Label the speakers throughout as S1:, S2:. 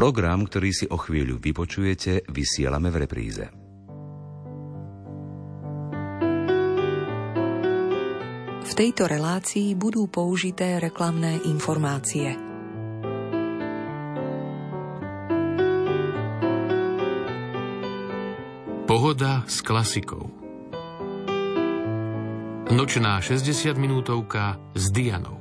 S1: Program, ktorý si o chvíľu vypočujete, vysielame v repríze.
S2: V tejto relácii budú použité reklamné informácie.
S3: Pohoda s klasikou Nočná 60 minútovka s Dianou.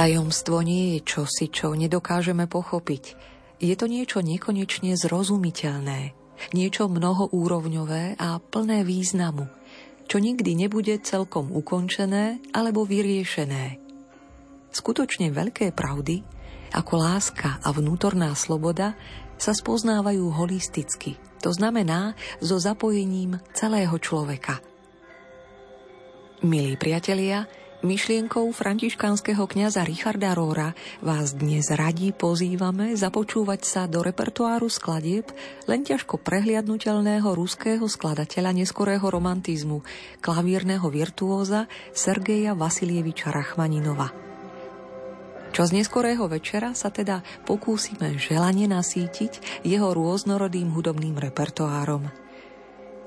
S2: Tajomstvo nie je čosi, čo nedokážeme pochopiť. Je to niečo nekonečne zrozumiteľné, niečo mnohoúrovňové a plné významu, čo nikdy nebude celkom ukončené alebo vyriešené. Skutočne veľké pravdy ako láska a vnútorná sloboda sa spoznávajú holisticky, to znamená so zapojením celého človeka. Milí priatelia, myšlienkou františkánskeho kňaza Richarda Róra vás dnes radí pozývame započúvať sa do repertoáru skladieb len ťažko prehliadnutelného ruského skladateľa neskorého romantizmu, klavírneho virtuóza Sergeja Vasilieviča Rachmaninova. Čo z neskorého večera sa teda pokúsime želanie nasítiť jeho rôznorodým hudobným repertoárom.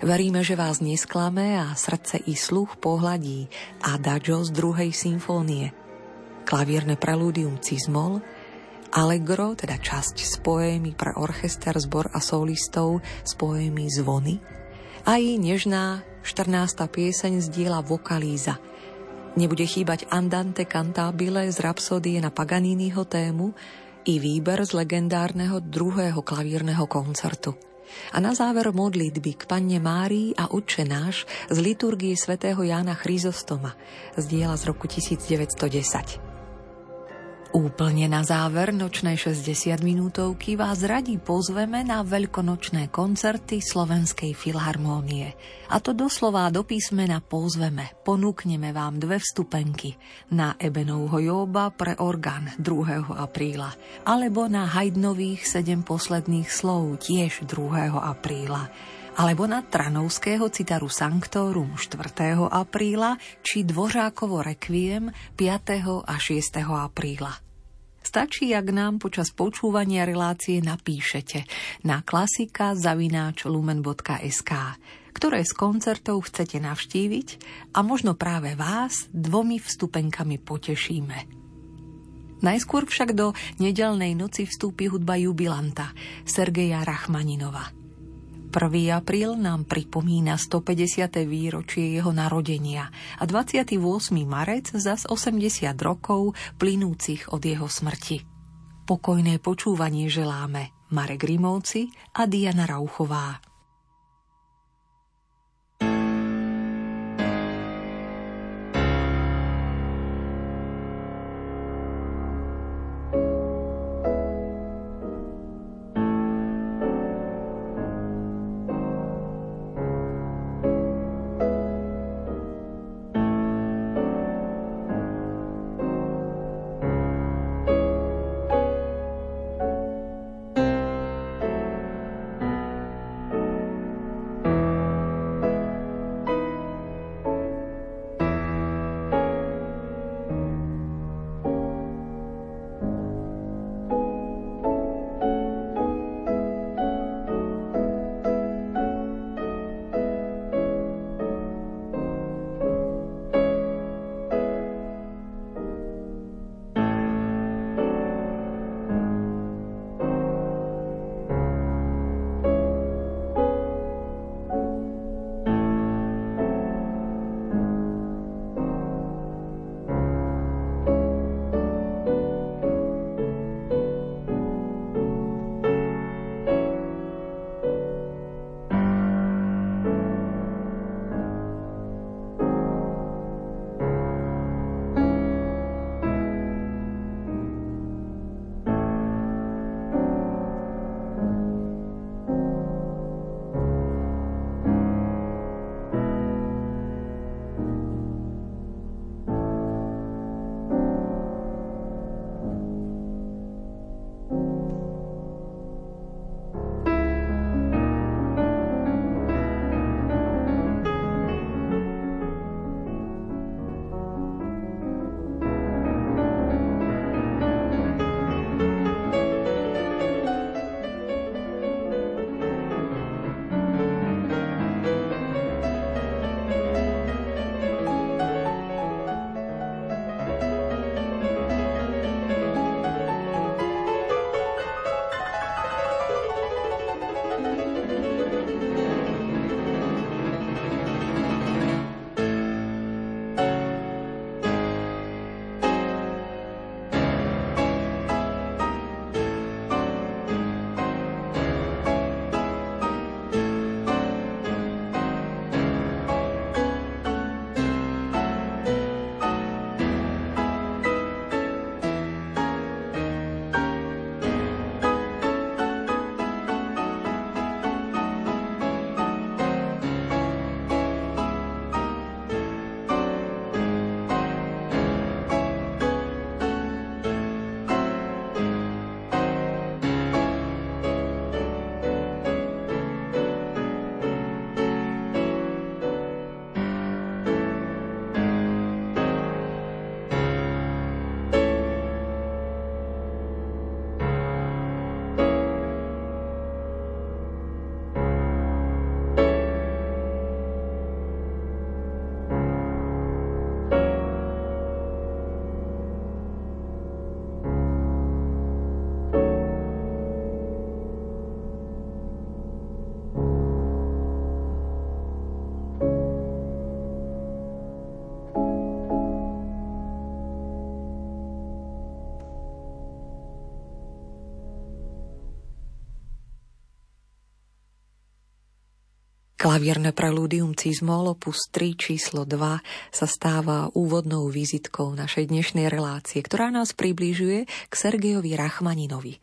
S2: Veríme, že vás nesklame a srdce i sluch pohľadí Adagio z druhej symfónie, klavierne prelúdium Cizmol, Allegro, teda časť z poémy pre orchester, zbor a solistov z poémy Zvony, a i nežná 14. pieseň z diela Vokalíza – Nebude chýbať Andante cantabile z Rapsodie na Paganiniho tému i výber z legendárneho druhého klavírneho koncertu. A na záver modlitby k Panne Márii a Otče náš z liturgie svätého Jána Chryzostoma z diela z roku 1910. Úplne na záver nočnej 60 minútovky vás radi pozveme na veľkonočné koncerty Slovenskej filharmónie. A to doslova do písmena pozveme. Ponúkneme vám dve vstupenky na Ebenovho Jóba pre orgán 2. apríla alebo na Haydnových 7 posledných slov tiež 2. apríla alebo na Tranovského citaru Sanctorum 4. apríla či Dvořákovo Requiem 5. a 6. apríla. Stačí, ak nám počas počúvania relácie napíšete na klasika zavináč lumen.sk, ktoré z koncertov chcete navštíviť a možno práve vás dvomi vstupenkami potešíme. Najskôr však do nedelnej noci vstúpi hudba jubilanta Sergeja Rachmaninova – 1. apríl nám pripomína 150. výročie jeho narodenia a 28. marec zas 80 rokov plynúcich od jeho smrti. Pokojné počúvanie želáme Marek Rimovci a Diana Rauchová. Klavierne prelúdium Cizmol opus 3 číslo 2 sa stáva úvodnou vizitkou našej dnešnej relácie, ktorá nás približuje k Sergejovi Rachmaninovi.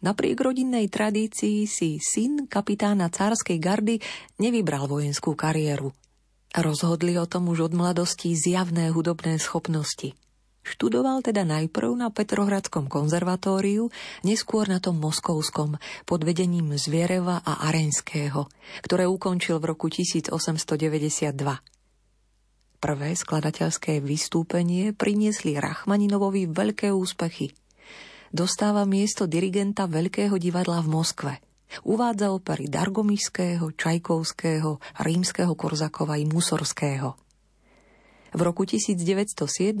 S2: Napriek rodinnej tradícii si syn kapitána cárskej gardy nevybral vojenskú kariéru. Rozhodli o tom už od mladosti zjavné hudobné schopnosti – Študoval teda najprv na Petrohradskom konzervatóriu, neskôr na tom moskovskom pod vedením Zviereva a Arenského, ktoré ukončil v roku 1892. Prvé skladateľské vystúpenie priniesli Rachmaninovovi veľké úspechy. Dostáva miesto dirigenta Veľkého divadla v Moskve. Uvádza opery Dargomiského, Čajkovského, Rímskeho Korzakova i Musorského – v roku 1907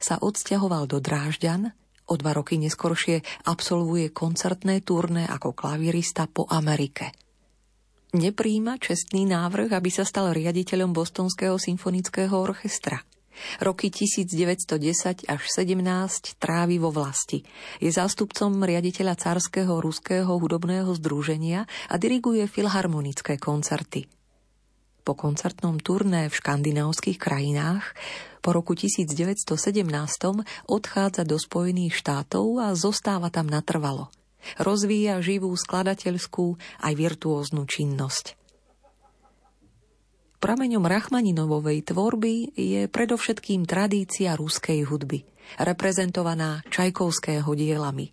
S2: sa odsťahoval do Drážďan, o dva roky neskoršie absolvuje koncertné turné ako klavirista po Amerike. Nepríjima čestný návrh, aby sa stal riaditeľom Bostonského symfonického orchestra. Roky 1910 až 17 trávi vo vlasti. Je zástupcom riaditeľa Carského ruského hudobného združenia a diriguje filharmonické koncerty po koncertnom turné v škandinávskych krajinách po roku 1917 odchádza do Spojených štátov a zostáva tam natrvalo. Rozvíja živú skladateľskú aj virtuóznu činnosť. Prameňom Rachmaninovovej tvorby je predovšetkým tradícia ruskej hudby, reprezentovaná Čajkovského dielami.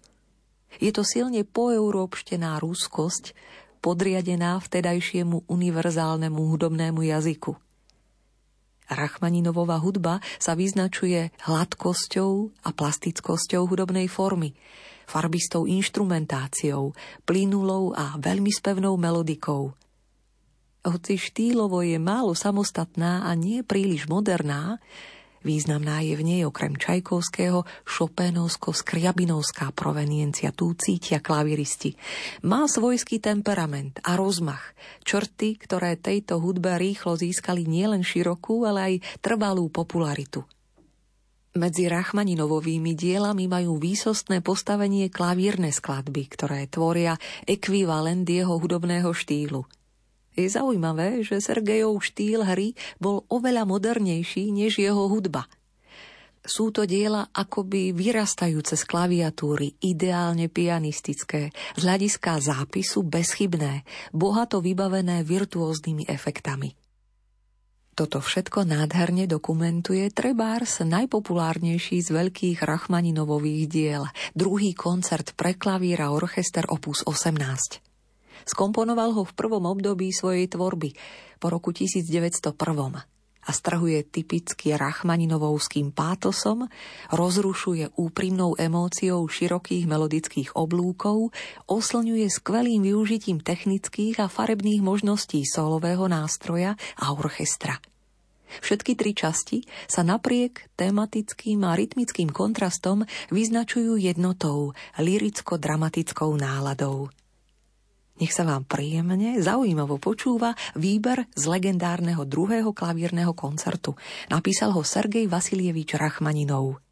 S2: Je to silne poeurópštená ruskosť, podriadená vtedajšiemu univerzálnemu hudobnému jazyku. Rachmaninovová hudba sa vyznačuje hladkosťou a plastickosťou hudobnej formy, farbistou inštrumentáciou, plynulou a veľmi spevnou melodikou. Hoci štýlovo je málo samostatná a nie príliš moderná, Významná je v nej okrem Čajkovského šopénovsko-skriabinovská proveniencia, tu cítia klaviristi. Má svojský temperament a rozmach, črty, ktoré tejto hudbe rýchlo získali nielen širokú, ale aj trvalú popularitu. Medzi Rachmaninovovými dielami majú výsostné postavenie klavírne skladby, ktoré tvoria ekvivalent jeho hudobného štýlu – je zaujímavé, že Sergejov štýl hry bol oveľa modernejší než jeho hudba. Sú to diela akoby vyrastajúce z klaviatúry, ideálne pianistické, z hľadiska zápisu bezchybné, bohato vybavené virtuóznymi efektami. Toto všetko nádherne dokumentuje trebárs najpopulárnejší z veľkých Rachmaninovových diel, druhý koncert pre klavír a orchester opus 18. Skomponoval ho v prvom období svojej tvorby, po roku 1901 a strhuje typicky rachmaninovovským pátosom, rozrušuje úprimnou emóciou širokých melodických oblúkov, oslňuje skvelým využitím technických a farebných možností solového nástroja a orchestra. Všetky tri časti sa napriek tematickým a rytmickým kontrastom vyznačujú jednotou, liricko-dramatickou náladou. Nech sa vám príjemne, zaujímavo počúva výber z legendárneho druhého klavírneho koncertu. Napísal ho Sergej Vasilievič Rachmaninov.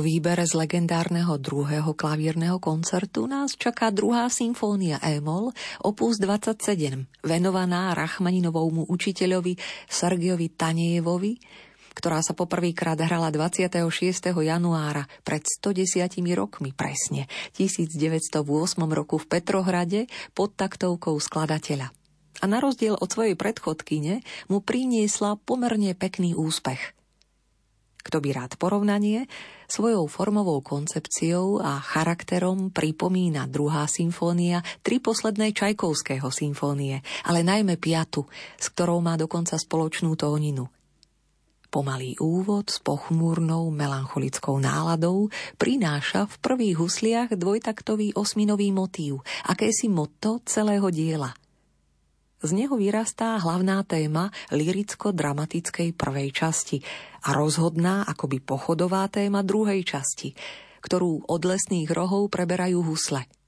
S2: Výbere z legendárneho druhého klavírneho koncertu nás čaká druhá symfónia Emol, opus 27, venovaná Rachmaninovomu učiteľovi Sergiovi Tanievovi, ktorá sa poprvýkrát hrala 26. januára pred 110 rokmi presne, 1908 roku v Petrohrade pod taktovkou skladateľa. A na rozdiel od svojej predchodkyne mu priniesla pomerne pekný úspech – kto by rád porovnanie, svojou formovou koncepciou a charakterom pripomína druhá symfónia tri poslednej Čajkovského symfónie, ale najmä piatu, s ktorou má dokonca spoločnú tóninu. Pomalý úvod s pochmúrnou melancholickou náladou prináša v prvých husliach dvojtaktový osminový motív, akési motto celého diela – z neho vyrastá hlavná téma liricko-dramatickej prvej časti a rozhodná akoby pochodová téma druhej časti, ktorú od lesných rohov preberajú husle –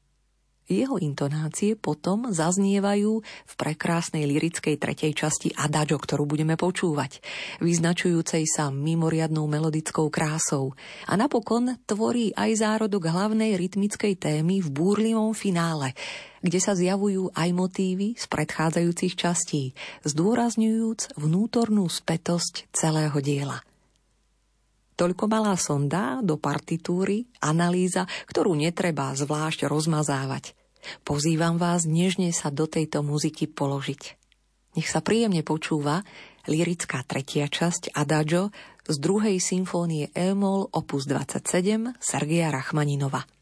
S2: jeho intonácie potom zaznievajú v prekrásnej lirickej tretej časti Adagio, ktorú budeme počúvať, vyznačujúcej sa mimoriadnou melodickou krásou a napokon tvorí aj zárodok hlavnej rytmickej témy v búrlivom finále, kde sa zjavujú aj motívy z predchádzajúcich častí, zdôrazňujúc vnútornú spätosť celého diela. Toľko malá sonda do partitúry, analýza, ktorú netreba zvlášť rozmazávať. Pozývam vás nežne sa do tejto muziky položiť. Nech sa príjemne počúva lirická tretia časť Adagio z druhej symfónie Emol opus 27 Sergeja Rachmaninova.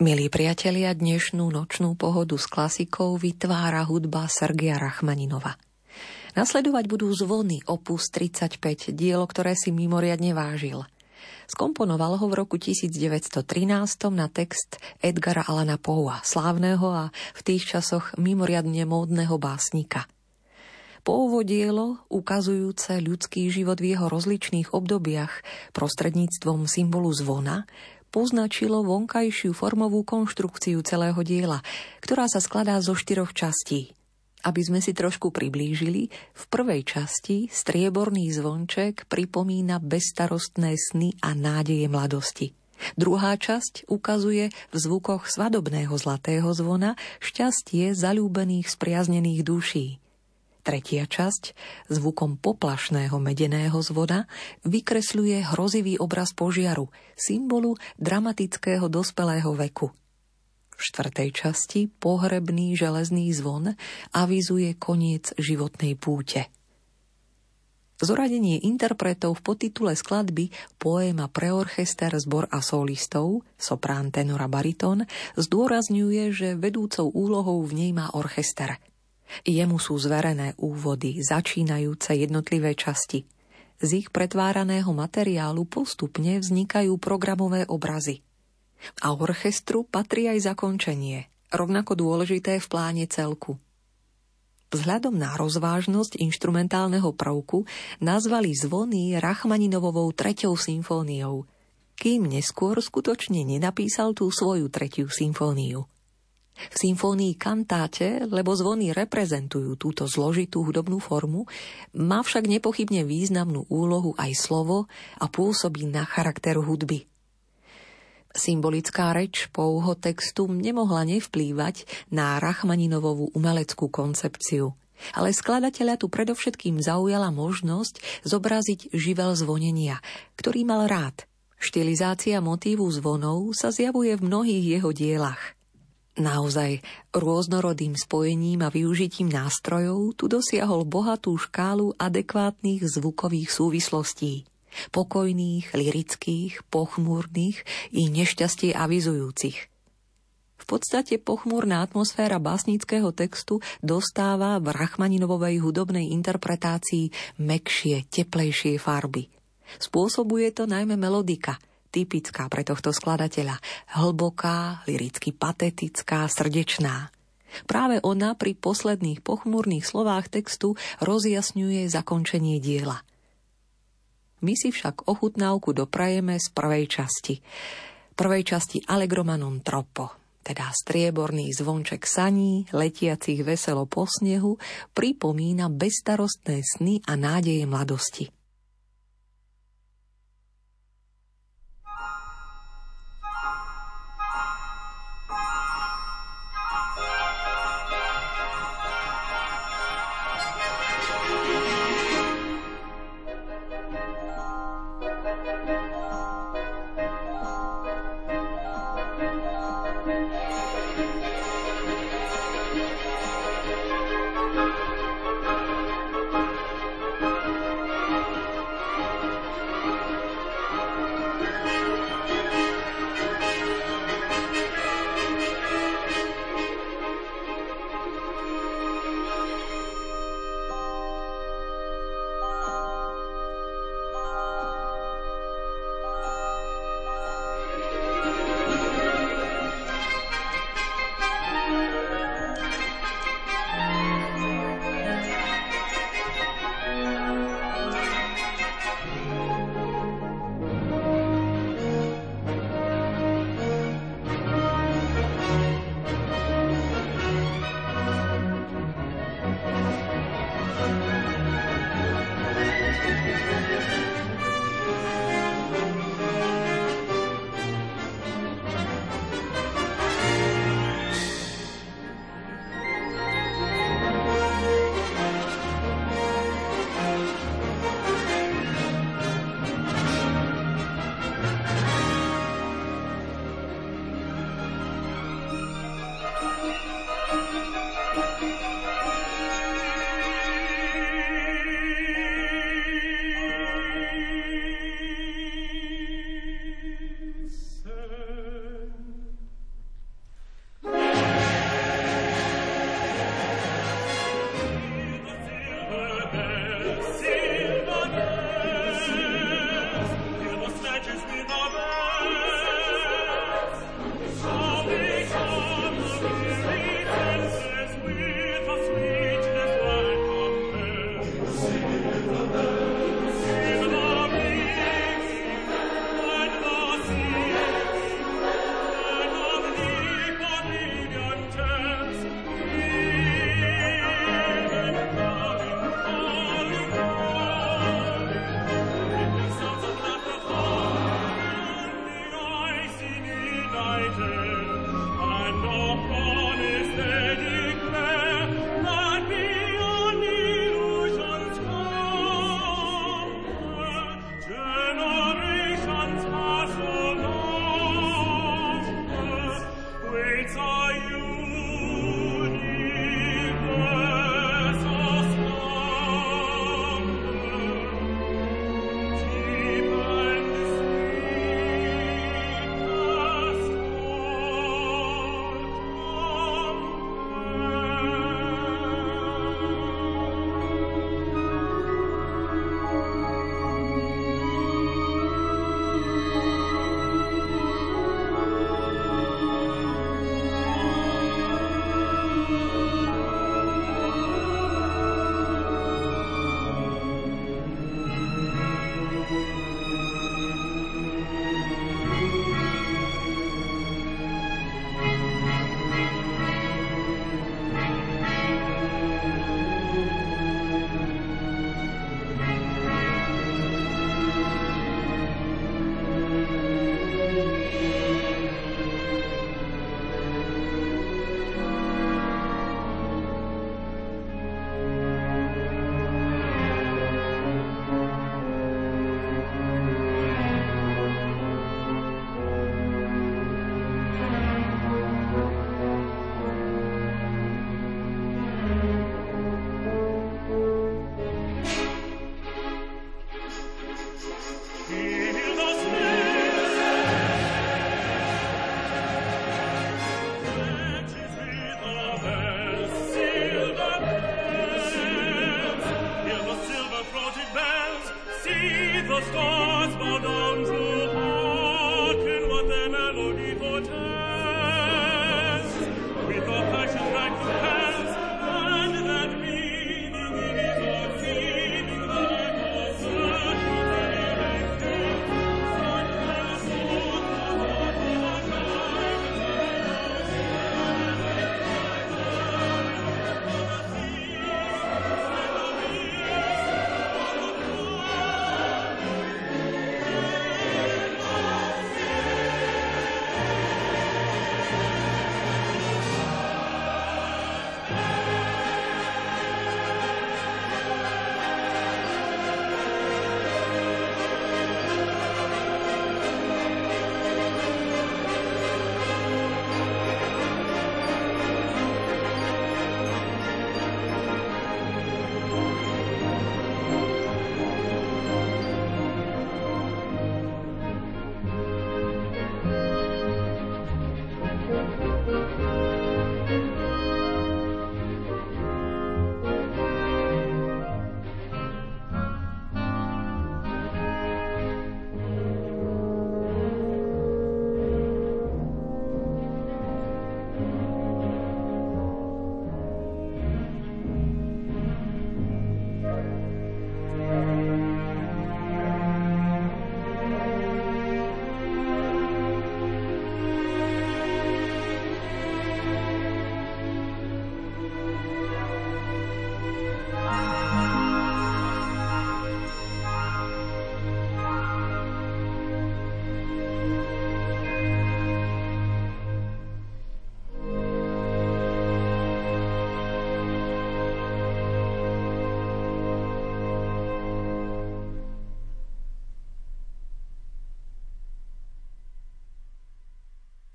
S2: Milí priatelia, dnešnú nočnú pohodu s klasikou vytvára hudba Sergia Rachmaninova. Nasledovať budú zvony opus 35, dielo, ktoré si mimoriadne vážil. Skomponoval ho v roku 1913 na text Edgara Alana Poua, slávneho a v tých časoch mimoriadne módneho básnika. Pouvo dielo, ukazujúce ľudský život v jeho rozličných obdobiach prostredníctvom symbolu zvona, poznačilo vonkajšiu formovú konštrukciu celého diela, ktorá sa skladá zo štyroch častí. Aby sme si trošku priblížili, v prvej časti strieborný zvonček pripomína bezstarostné sny a nádeje mladosti. Druhá časť ukazuje v zvukoch svadobného zlatého zvona šťastie zalúbených spriaznených duší. Tretia časť, zvukom poplašného medeného zvoda, vykresľuje hrozivý obraz požiaru, symbolu dramatického dospelého veku. V štvrtej časti pohrebný železný zvon avizuje koniec životnej púte. Zoradenie interpretov v podtitule skladby Poéma pre orchester, zbor a solistov, soprán, tenor a bariton, zdôrazňuje, že vedúcou úlohou v nej má orchester – Jemu sú zverené úvody, začínajúce jednotlivé časti. Z ich pretváraného materiálu postupne vznikajú programové obrazy. A orchestru patrí aj zakončenie, rovnako dôležité v pláne celku. Vzhľadom na rozvážnosť inštrumentálneho prvku nazvali zvony Rachmaninovovou treťou symfóniou, kým neskôr skutočne nenapísal tú svoju tretiu symfóniu. V symfónii kantáte, lebo zvony reprezentujú túto zložitú hudobnú formu, má však nepochybne významnú úlohu aj slovo a pôsobí na charakter hudby. Symbolická reč pouho textu nemohla nevplývať na Rachmaninovovú umeleckú koncepciu, ale skladateľa tu predovšetkým zaujala možnosť zobraziť živel zvonenia, ktorý mal rád. Štilizácia motívu zvonov sa zjavuje v mnohých jeho dielach – Naozaj rôznorodým spojením a využitím nástrojov tu dosiahol bohatú škálu adekvátnych zvukových súvislostí. Pokojných, lirických, pochmúrnych i nešťastie avizujúcich. V podstate pochmúrna atmosféra básnického textu dostáva v Rachmaninovovej hudobnej interpretácii mekšie, teplejšie farby. Spôsobuje to najmä melodika – typická pre tohto skladateľa. Hlboká, liricky patetická, srdečná. Práve ona pri posledných pochmúrnych slovách textu rozjasňuje zakončenie diela. My si však ochutnávku doprajeme z prvej časti. Prvej časti Allegromanon Troppo, teda strieborný zvonček saní, letiacich veselo po snehu, pripomína bezstarostné sny a nádeje mladosti.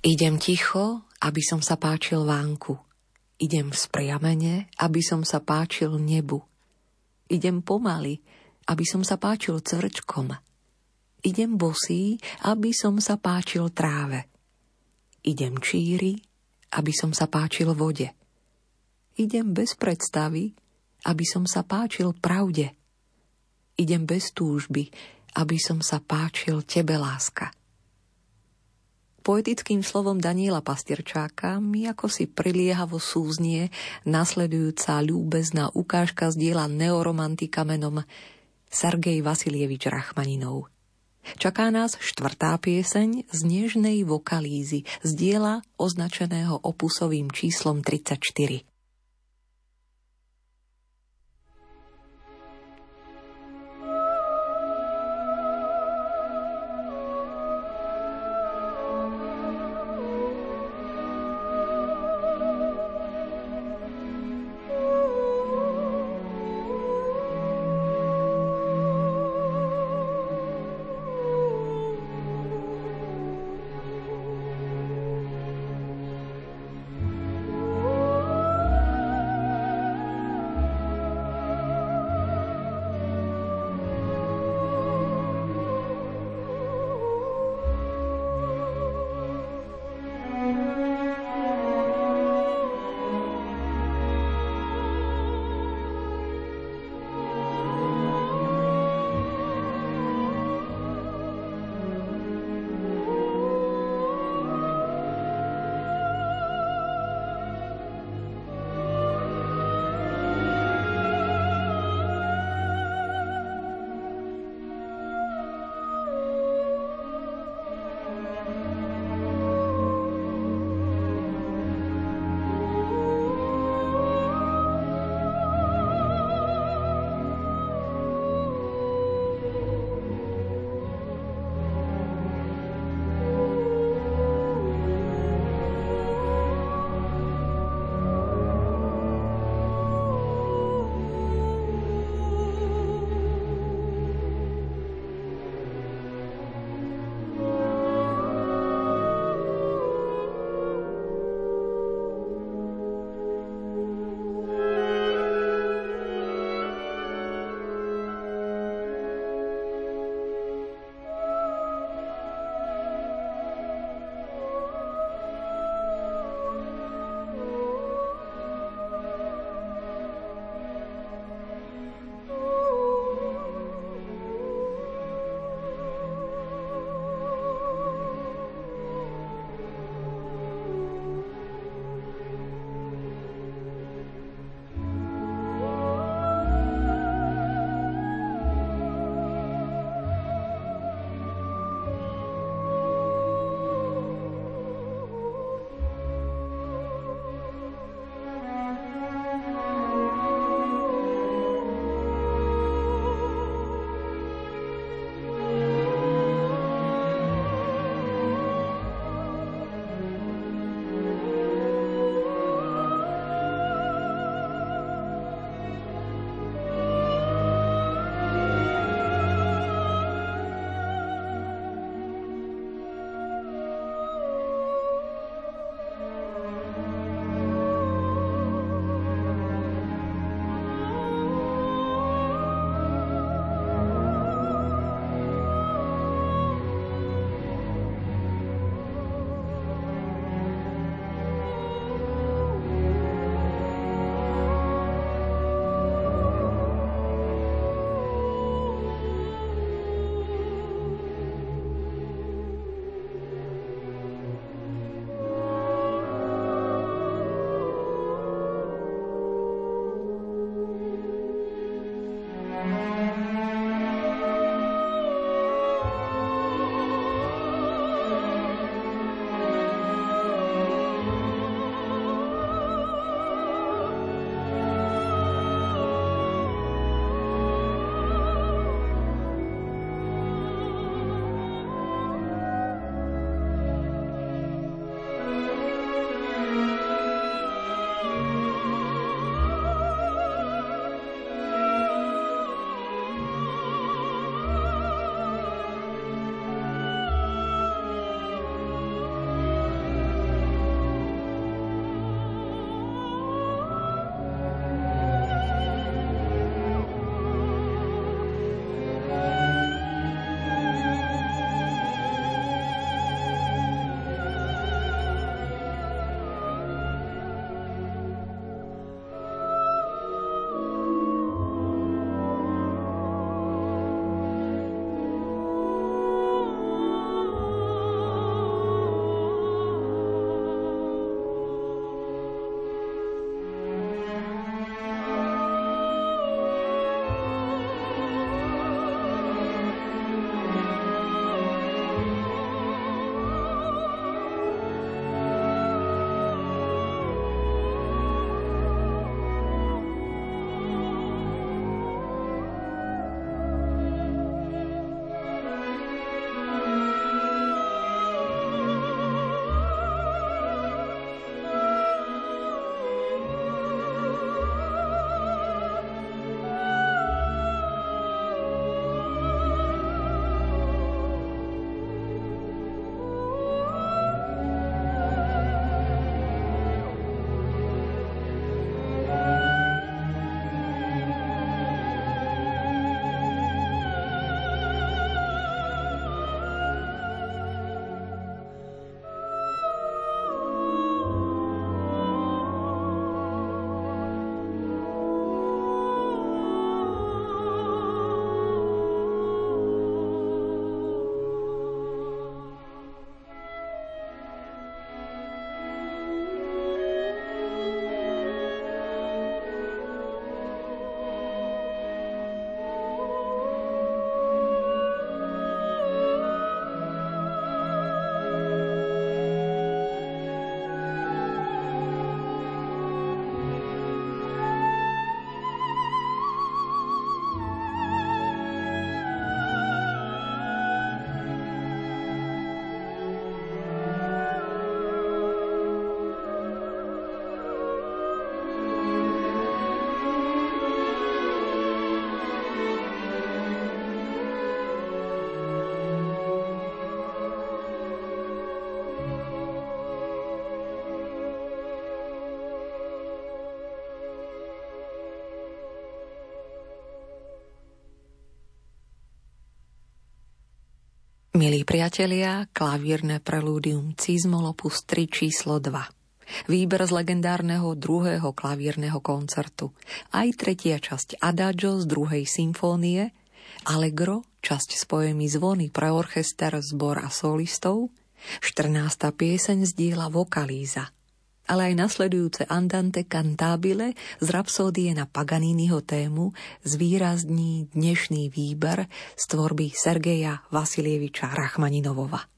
S2: Idem ticho, aby som sa páčil vánku. Idem spriamene, aby som sa páčil nebu. Idem pomaly, aby som sa páčil cvrčkom. Idem bosý, aby som sa páčil tráve. Idem číri, aby som sa páčil vode. Idem bez predstavy, aby som sa páčil pravde. Idem bez túžby, aby som sa páčil tebe, láska. Poetickým slovom Daniela Pastierčáka mi ako si priliehavo súznie nasledujúca ľúbezná ukážka z diela neoromantika menom Sergej Vasilievič Rachmaninov. Čaká nás štvrtá pieseň z nežnej vokalízy z diela označeného opusovým číslom 34. Milí priatelia, klavírne prelúdium Cizmol opus 3 číslo 2. Výber z legendárneho druhého klavírneho koncertu. Aj tretia časť Adagio z druhej symfónie, Allegro, časť s poemi Zvony pre orchester, zbor a solistov, 14. pieseň z diela Vokalíza – ale aj nasledujúce Andante cantabile z rapsódie na Paganiniho tému zvýrazní dnešný výber z tvorby Sergeja Vasilieviča Rachmaninovova.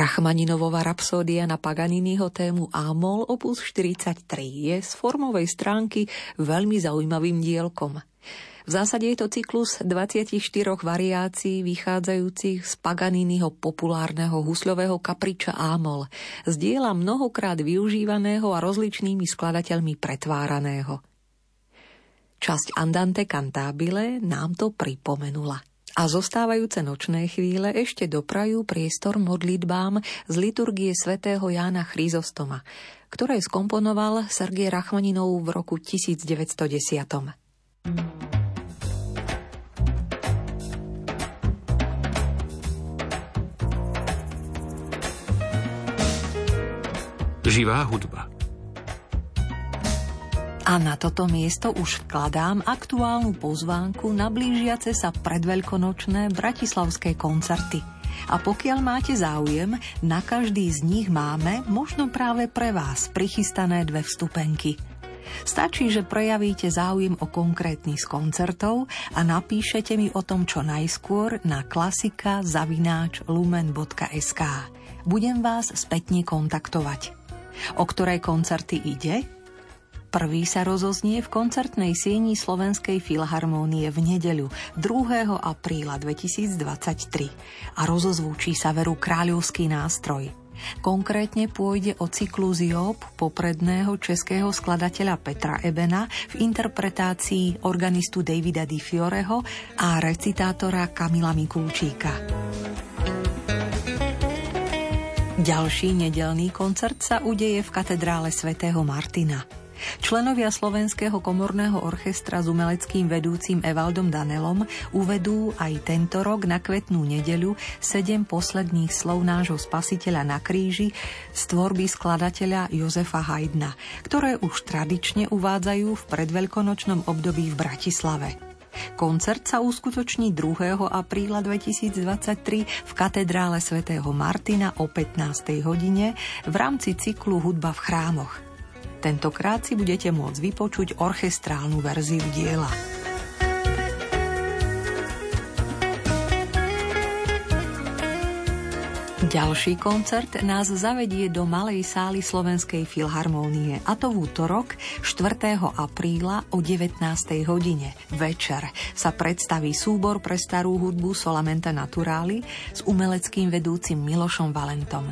S2: Rachmaninovova rapsódia na Paganiniho tému Amol opus 43 je z formovej stránky veľmi zaujímavým dielkom. V zásade je to cyklus 24 variácií vychádzajúcich z Paganiniho populárneho husľového kapriča Amol, z diela mnohokrát využívaného a rozličnými skladateľmi pretváraného. Časť Andante Cantabile nám to pripomenula a zostávajúce nočné chvíle ešte doprajú priestor modlitbám z liturgie svätého Jána Chryzostoma, ktoré skomponoval Sergej Rachmaninov v roku 1910.
S3: Živá hudba
S2: a na toto miesto už vkladám aktuálnu pozvánku na blížiace sa predveľkonočné bratislavské koncerty. A pokiaľ máte záujem, na každý z nich máme, možno práve pre vás, prichystané dve vstupenky. Stačí, že prejavíte záujem o konkrétny z koncertov a napíšete mi o tom čo najskôr na klasika zavináč lumen.sk. Budem vás spätne kontaktovať. O ktoré koncerty ide? Prvý sa rozoznie v koncertnej sieni Slovenskej filharmónie v nedeľu 2. apríla 2023 a rozozvučí sa veru kráľovský nástroj. Konkrétne pôjde o cyklus Job popredného českého skladateľa Petra Ebena v interpretácii organistu Davida Di Fioreho a recitátora Kamila Mikulčíka. Ďalší nedelný koncert sa udeje v katedrále svätého Martina. Členovia Slovenského komorného orchestra s umeleckým vedúcim Evaldom Danelom uvedú aj tento rok na kvetnú nedeľu sedem posledných slov nášho spasiteľa na kríži z tvorby skladateľa Jozefa Haydna, ktoré už tradične uvádzajú v predveľkonočnom období v Bratislave. Koncert sa uskutoční 2. apríla 2023 v katedrále svätého Martina o 15. hodine v rámci cyklu Hudba v chrámoch. Tentokrát si budete môcť vypočuť orchestrálnu verziu diela. Ďalší koncert nás zavedie do Malej sály Slovenskej filharmónie a to v útorok 4. apríla o 19. hodine. Večer sa predstaví súbor pre starú hudbu Solamenta Naturali s umeleckým vedúcim Milošom Valentom.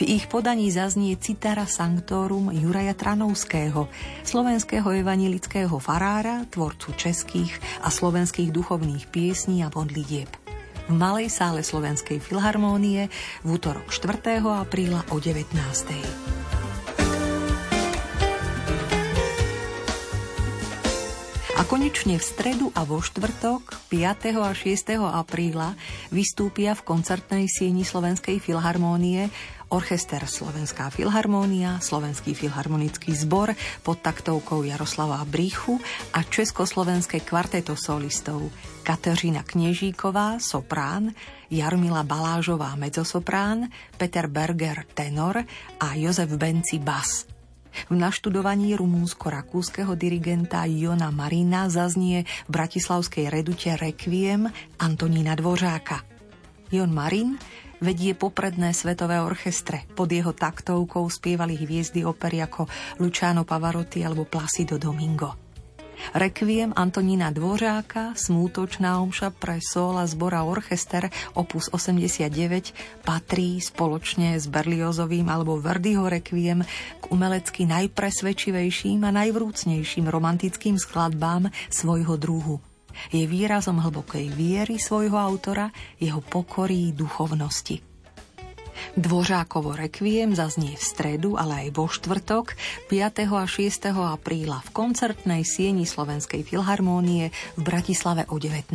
S2: V ich podaní zaznie Citara Sanctorum Juraja Tranovského, slovenského evanilického farára, tvorcu českých a slovenských duchovných piesní a modlitieb v Malej sále Slovenskej filharmónie v útorok 4. apríla o 19. A konečne v stredu a vo štvrtok 5. a 6. apríla vystúpia v koncertnej sieni Slovenskej filharmónie Orchester Slovenská filharmónia, Slovenský filharmonický zbor pod taktovkou Jaroslava Bríchu a Československé kvarteto solistov Kateřina Knežíková, soprán, Jarmila Balážová, mezzosoprán, Peter Berger, tenor a Jozef Benci, bas. V naštudovaní rumúnsko-rakúskeho dirigenta Jona Marina zaznie v bratislavskej redute Requiem Antonína Dvořáka. Jon Marin vedie popredné svetové orchestre. Pod jeho taktovkou spievali hviezdy opery ako Luciano Pavarotti alebo Placido Domingo. Requiem Antonína Dvořáka, smútočná omša pre sol a zbora orchester opus 89 patrí spoločne s Berliozovým alebo Verdiho Requiem k umelecky najpresvedčivejším a najvrúcnejším romantickým skladbám svojho druhu je výrazom hlbokej viery svojho autora, jeho pokorí duchovnosti. Dvořákovo rekviem zaznie v stredu, ale aj vo štvrtok 5. a 6. apríla v koncertnej sieni Slovenskej filharmónie v Bratislave o 19.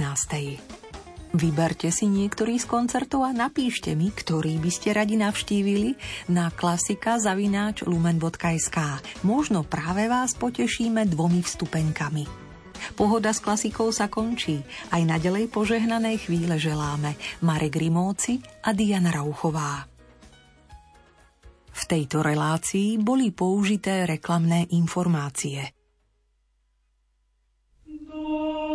S2: Vyberte si niektorý z koncertov a napíšte mi, ktorý by ste radi navštívili na klasika zavináč lumen.sk. Možno práve vás potešíme dvomi vstupenkami. Pohoda s klasikou sa končí. Aj naďalej požehnanej chvíle želáme Marek Rimóci a Diana Rauchová. V tejto relácii boli použité reklamné informácie. Dô.